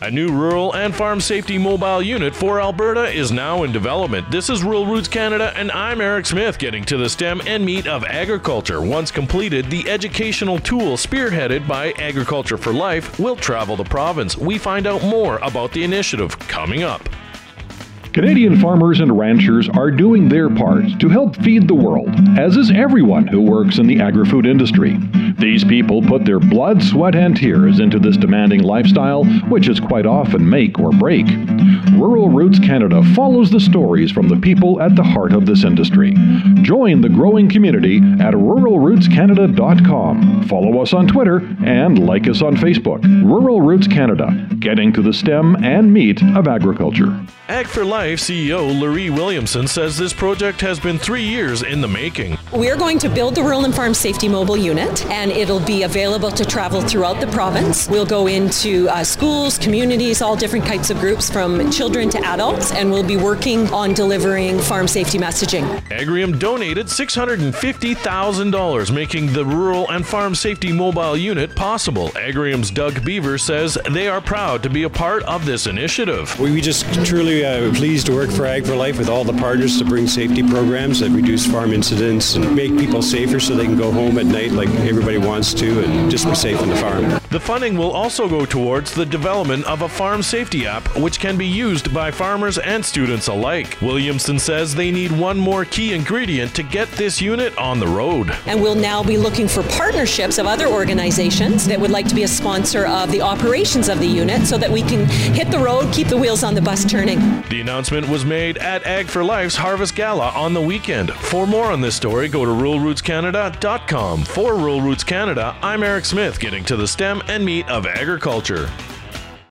A new rural and farm safety mobile unit for Alberta is now in development. This is Rural Roots Canada, and I'm Eric Smith getting to the stem and meat of agriculture. Once completed, the educational tool spearheaded by Agriculture for Life will travel the province. We find out more about the initiative coming up. Canadian farmers and ranchers are doing their part to help feed the world, as is everyone who works in the agri food industry. These people put their blood, sweat, and tears into this demanding lifestyle, which is quite often make or break. Rural Roots Canada follows the stories from the people at the heart of this industry. Join the growing community at ruralrootscanada.com. Follow us on Twitter and like us on Facebook. Rural Roots Canada, getting to the stem and meat of agriculture. Ag for Life CEO Luree Williamson says this project has been three years in the making. We're going to build the Rural and Farm Safety Mobile Unit, and it'll be available to travel throughout the province. We'll go into uh, schools, communities, all different types of groups from children to adults, and we'll be working on delivering farm safety messaging. Agrium donated $650,000, making the Rural and Farm Safety Mobile Unit possible. Agrium's Doug Beaver says they are proud to be a part of this initiative. We just truly uh, pleased to work for Ag for Life with all the partners to bring safety programs that reduce farm incidents and make people safer so they can go home at night like everybody wants to and just be safe on the farm. The funding will also go towards the development of a farm safety app which can be used by farmers and students alike. Williamson says they need one more key ingredient to get this unit on the road. And we'll now be looking for partnerships of other organizations that would like to be a sponsor of the operations of the unit so that we can hit the road, keep the wheels on the bus turning. The announcement was made at Ag for Life's Harvest Gala on the weekend. For more on this story, go to ruralrootscanada.com. For Rural Roots Canada, I'm Eric Smith, getting to the stem and meat of agriculture.